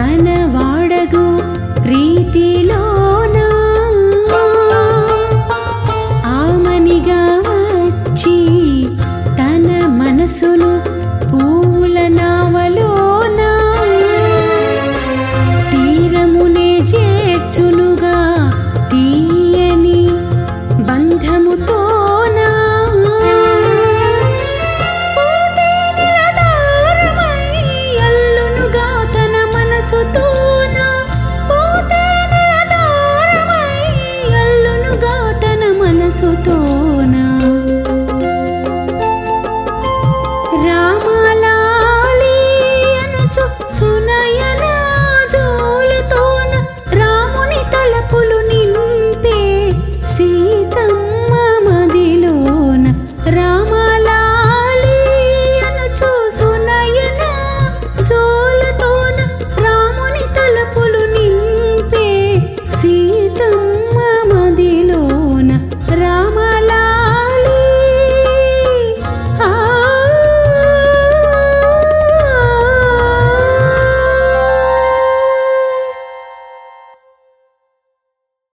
கனவாடகும்